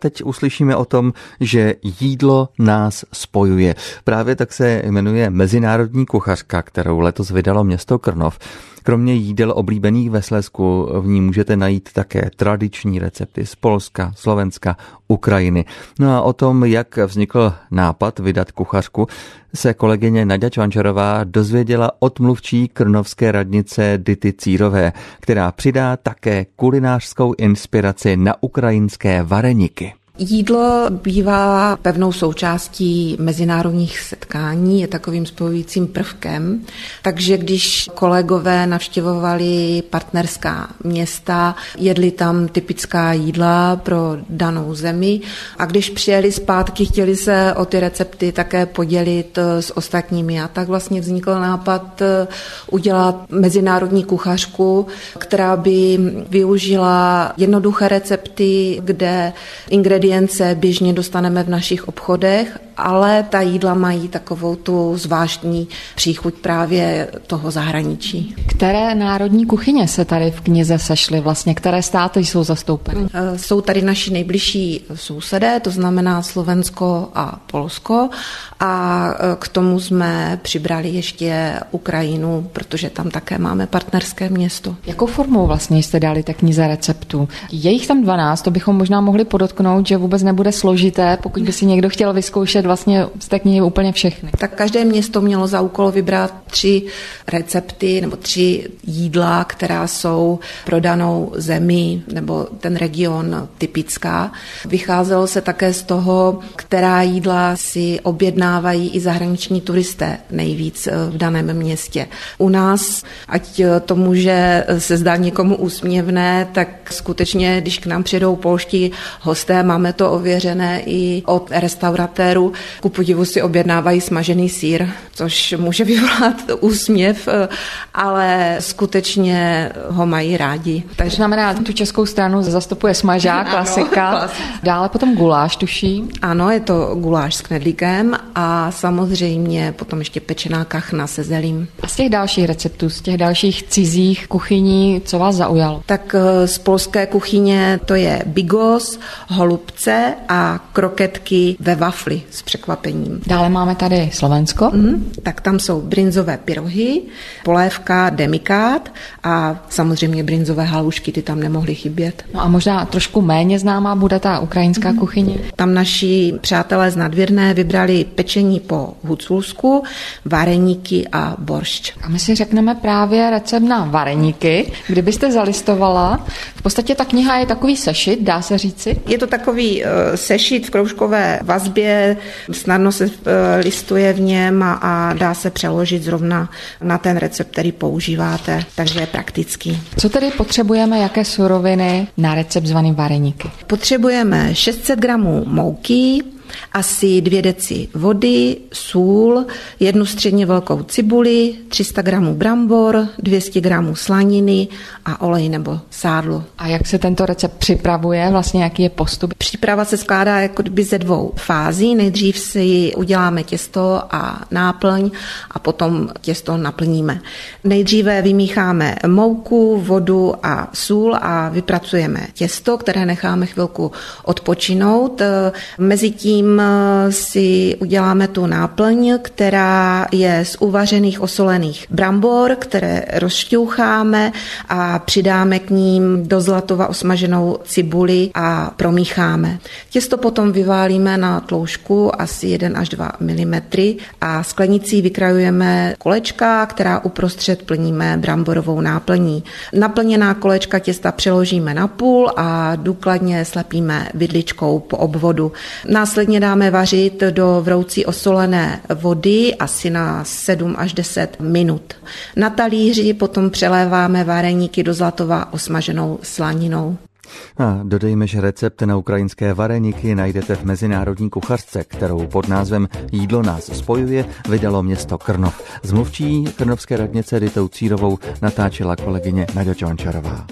Teď uslyšíme o tom, že jídlo nás spojuje. Právě tak se jmenuje Mezinárodní kuchařka, kterou letos vydalo město Krnov. Kromě jídel oblíbených ve Slesku v ní můžete najít také tradiční recepty z Polska, Slovenska, Ukrajiny. No a o tom, jak vznikl nápad vydat kuchařku, se kolegyně Nadia Čvančarová dozvěděla od mluvčí krnovské radnice Dity Círové, která přidá také kulinářskou inspiraci na ukrajinské vareniky. Jídlo bývá pevnou součástí mezinárodních setkání, je takovým spojujícím prvkem. Takže když kolegové navštěvovali partnerská města, jedli tam typická jídla pro danou zemi a když přijeli zpátky, chtěli se o ty recepty také podělit s ostatními. A tak vlastně vznikl nápad eh, udělat mezinárodní kuchařku, která by využila jednoduché recepty, kde ingredience ingredience běžně dostaneme v našich obchodech, ale ta jídla mají takovou tu zvláštní příchuť právě toho zahraničí. Které národní kuchyně se tady v knize sešly vlastně? Které státy jsou zastoupeny? Eh, jsou tady naši nejbližší sousedé, to znamená Slovensko a Polsko a eh, k tomu jsme přibrali ještě Ukrajinu, protože tam také máme partnerské město. Jakou formou vlastně jste dali té knize receptů? Je jich tam 12, to bychom možná mohli podotknout, že že vůbec nebude složité, pokud by si někdo chtěl vyzkoušet vlastně z té knihy úplně všechny. Tak každé město mělo za úkol vybrat tři recepty nebo tři jídla, která jsou pro danou zemi nebo ten region typická. Vycházelo se také z toho, která jídla si objednávají i zahraniční turisté nejvíc v daném městě. U nás, ať to může se zdát někomu úsměvné, tak skutečně, když k nám přijdou polští hosté, máme Máme to ověřené i od restauratérů. Ku podivu si objednávají smažený sír, což může vyvolat úsměv, ale skutečně ho mají rádi. Takže znamená, tu českou stranu zastupuje smažák, klasika. Ano, Dále potom guláš, tuší. Ano, je to guláš s knedlíkem a samozřejmě potom ještě pečená kachna se zelím. A z těch dalších receptů, z těch dalších cizích kuchyní, co vás zaujalo? Tak eh, z polské kuchyně to je bigos, holub chřipce a kroketky ve wafli s překvapením. Dále máme tady Slovensko. Mm, tak tam jsou brinzové pyrohy, polévka demikát a samozřejmě brinzové halušky, ty tam nemohly chybět. No a možná trošku méně známá bude ta ukrajinská mm. kuchyně. Tam naši přátelé z Nadvěrné vybrali pečení po huculsku, vareníky a boršč. A my si řekneme právě recept na vareníky. Kdybyste zalistovala, v podstatě ta kniha je takový sešit, dá se říci? Je to takový eh, sešit v kroužkové vazbě, snadno se eh, listuje v něm a, a dá se přeložit zrovna na ten recept, který používáte, takže je praktický. Co tedy potřebujeme, jaké suroviny na recept zvaný vareníky? Potřebujeme 600 gramů mouky, asi dvě deci vody, sůl, jednu středně velkou cibuli, 300 gramů brambor, 200 gramů slaniny a olej nebo sádlo. A jak se tento recept připravuje, vlastně jaký je postup? Příprava se skládá jako kdyby ze dvou fází. Nejdřív si uděláme těsto a náplň a potom těsto naplníme. Nejdříve vymícháme mouku, vodu a sůl a vypracujeme těsto, které necháme chvilku odpočinout. Mezitím tím eh, si uděláme tu náplň, která je z uvařených osolených brambor, které rozšťoucháme a přidáme k ním do zlatova osmaženou cibuli a promícháme. Těsto potom vyválíme na tloušku asi 1 až 2 mm a sklenicí vykrajujeme kolečka, která uprostřed plníme bramborovou náplní. Naplněná kolečka těsta přeložíme na půl a důkladně slepíme vidličkou po obvodu. Následně Následně dáme vařit do vroucí osolené vody asi na 7 až 10 minut. Na talíři potom přeléváme vareníky do zlatova osmaženou slaninou. A dodejme, že recept na ukrajinské vareníky najdete v Mezinárodní kuchařce, kterou pod názvem Jídlo nás spojuje vydalo město Krnov. Zmluvčí krnovské radnice Ditou Círovou natáčela kolegyně Naďo Čončarová.